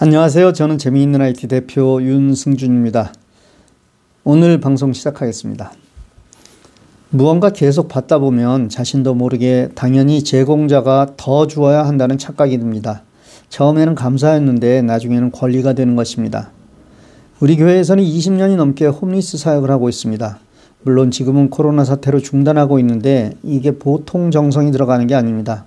안녕하세요. 저는 재미있는 IT 대표 윤승준입니다. 오늘 방송 시작하겠습니다. 무언가 계속 받다 보면 자신도 모르게 당연히 제공자가 더 주어야 한다는 착각이 듭니다. 처음에는 감사했는데 나중에는 권리가 되는 것입니다. 우리 교회에서는 20년이 넘게 홈리스 사역을 하고 있습니다. 물론 지금은 코로나 사태로 중단하고 있는데 이게 보통 정성이 들어가는 게 아닙니다.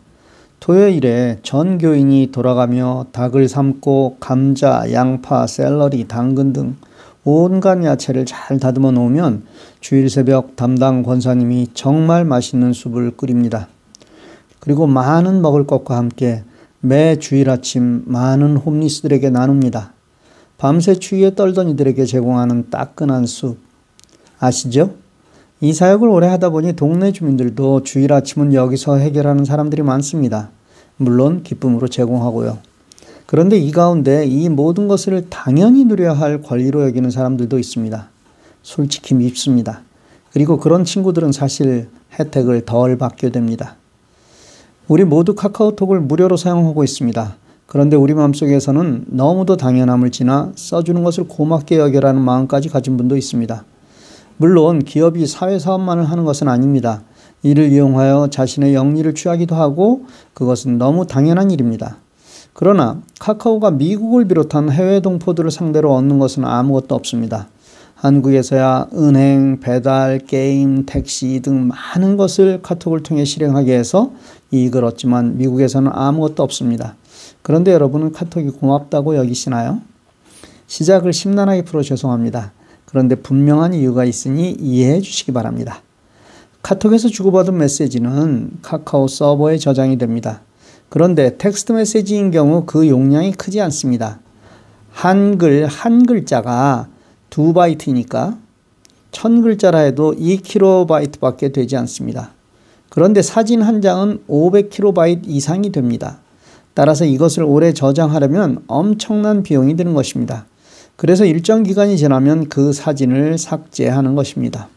토요일에 전 교인이 돌아가며 닭을 삶고 감자, 양파, 샐러리, 당근 등 온갖 야채를 잘 다듬어 놓으면 주일 새벽 담당 권사님이 정말 맛있는 숲을 끓입니다. 그리고 많은 먹을 것과 함께 매 주일 아침 많은 홈리스들에게 나눕니다. 밤새 추위에 떨던 이들에게 제공하는 따끈한 숲. 아시죠? 이 사역을 오래 하다 보니 동네 주민들도 주일 아침은 여기서 해결하는 사람들이 많습니다. 물론 기쁨으로 제공하고요. 그런데 이 가운데 이 모든 것을 당연히 누려야 할 권리로 여기는 사람들도 있습니다. 솔직히 밉습니다. 그리고 그런 친구들은 사실 혜택을 덜 받게 됩니다. 우리 모두 카카오톡을 무료로 사용하고 있습니다. 그런데 우리 마음속에서는 너무도 당연함을 지나 써주는 것을 고맙게 여겨라는 마음까지 가진 분도 있습니다. 물론 기업이 사회사업만을 하는 것은 아닙니다. 이를 이용하여 자신의 영리를 취하기도 하고 그것은 너무 당연한 일입니다. 그러나 카카오가 미국을 비롯한 해외 동포들을 상대로 얻는 것은 아무것도 없습니다. 한국에서야 은행, 배달, 게임, 택시 등 많은 것을 카톡을 통해 실행하게 해서 이익을 얻지만 미국에서는 아무것도 없습니다. 그런데 여러분은 카톡이 고맙다고 여기시나요? 시작을 심란하게 풀어 죄송합니다. 그런데 분명한 이유가 있으니 이해해 주시기 바랍니다. 카톡에서 주고받은 메시지는 카카오 서버에 저장이 됩니다. 그런데 텍스트 메시지인 경우 그 용량이 크지 않습니다. 한글 한 글자가 두 바이트니까 천 글자라 해도 2kB 밖에 되지 않습니다. 그런데 사진 한 장은 500kB 이상이 됩니다. 따라서 이것을 오래 저장하려면 엄청난 비용이 드는 것입니다. 그래서 일정 기간이 지나면 그 사진을 삭제하는 것입니다.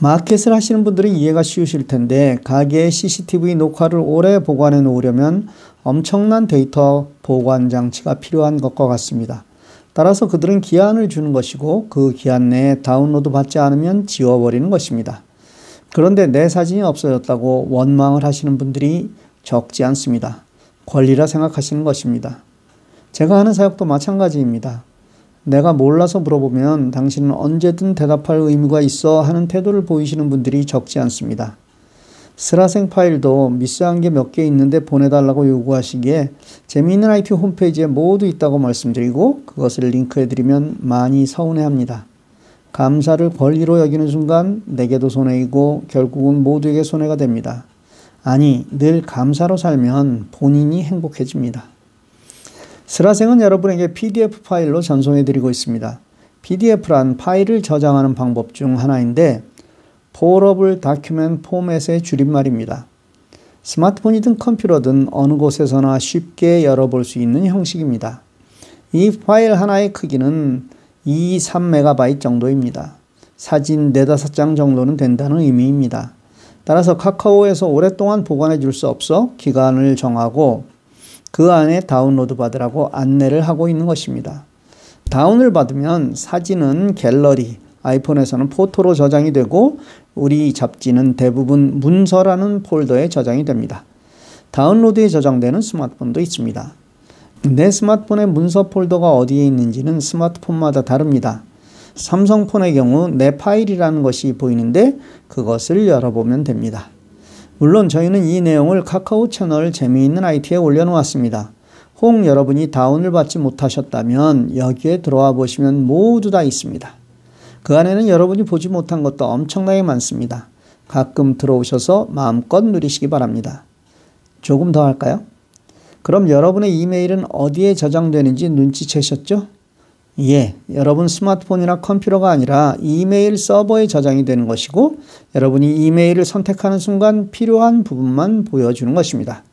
마켓을 하시는 분들은 이해가 쉬우실 텐데 가게의 CCTV 녹화를 오래 보관해 놓으려면 엄청난 데이터 보관 장치가 필요한 것과 같습니다. 따라서 그들은 기한을 주는 것이고 그 기한 내에 다운로드 받지 않으면 지워버리는 것입니다. 그런데 내 사진이 없어졌다고 원망을 하시는 분들이 적지 않습니다. 권리라 생각하시는 것입니다. 제가 하는 사역도 마찬가지입니다. 내가 몰라서 물어보면 당신은 언제든 대답할 의무가 있어 하는 태도를 보이시는 분들이 적지 않습니다. 스라생 파일도 미스한 게 몇 개 있는데 보내달라고 요구하시기에 재미있는 IT 홈페이지에 모두 있다고 말씀드리고 그것을 링크해드리면 많이 서운해합니다. 감사를 권리로 여기는 순간 내게도 손해이고 결국은 모두에게 손해가 됩니다. 아니, 늘 감사로 살면 본인이 행복해집니다. 스라생은 여러분에게 PDF 파일로 전송해 드리고 있습니다. PDF란 파일을 저장하는 방법 중 하나인데 Portable Document Format의 줄임말입니다. 스마트폰이든 컴퓨터든 어느 곳에서나 쉽게 열어볼 수 있는 형식입니다. 이 파일 하나의 크기는 2, 3MB 정도입니다. 사진 4, 5장 정도는 된다는 의미입니다. 따라서 카카오에서 오랫동안 보관해 줄 수 없어 기간을 정하고 그 안에 다운로드 받으라고 안내를 하고 있는 것입니다. 다운을 받으면 사진은 갤러리, 아이폰에서는 포토로 저장이 되고 우리 잡지는 대부분 문서라는 폴더에 저장이 됩니다. 다운로드에 저장되는 스마트폰도 있습니다. 내 스마트폰의 문서 폴더가 어디에 있는지는 스마트폰마다 다릅니다. 삼성폰의 경우 내 파일이라는 것이 보이는데 그것을 열어보면 됩니다. 물론 저희는 이 내용을 카카오 채널 재미있는 IT에 올려놓았습니다. 혹 여러분이 다운을 받지 못하셨다면 여기에 들어와 보시면 모두 다 있습니다. 그 안에는 여러분이 보지 못한 것도 엄청나게 많습니다. 가끔 들어오셔서 마음껏 누리시기 바랍니다. 조금 더 할까요? 그럼 여러분의 이메일은 어디에 저장되는지 눈치채셨죠? 예, 여러분 스마트폰이나 컴퓨터가 아니라 이메일 서버에 저장이 되는 것이고 여러분이 이메일을 선택하는 순간 필요한 부분만 보여주는 것입니다.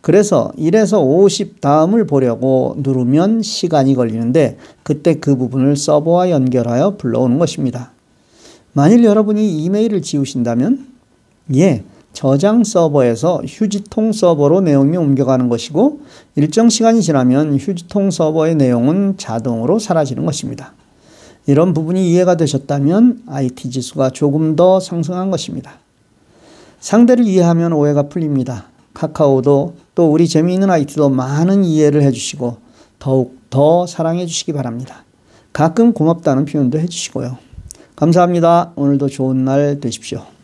그래서 1에서 50 다음을 보려고 누르면 시간이 걸리는데 그때 그 부분을 서버와 연결하여 불러오는 것입니다. 만일 여러분이 이메일을 지우신다면 예, 저장 서버에서 휴지통 서버로 내용이 옮겨가는 것이고 일정 시간이 지나면 휴지통 서버의 내용은 자동으로 사라지는 것입니다. 이런 부분이 이해가 되셨다면 IT 지수가 조금 더 상승한 것입니다. 상대를 이해하면 오해가 풀립니다. 카카오도 또 우리 재미있는 IT도 많은 이해를 해주시고 더욱 더 사랑해 주시기 바랍니다. 가끔 고맙다는 표현도 해주시고요. 감사합니다. 오늘도 좋은 날 되십시오.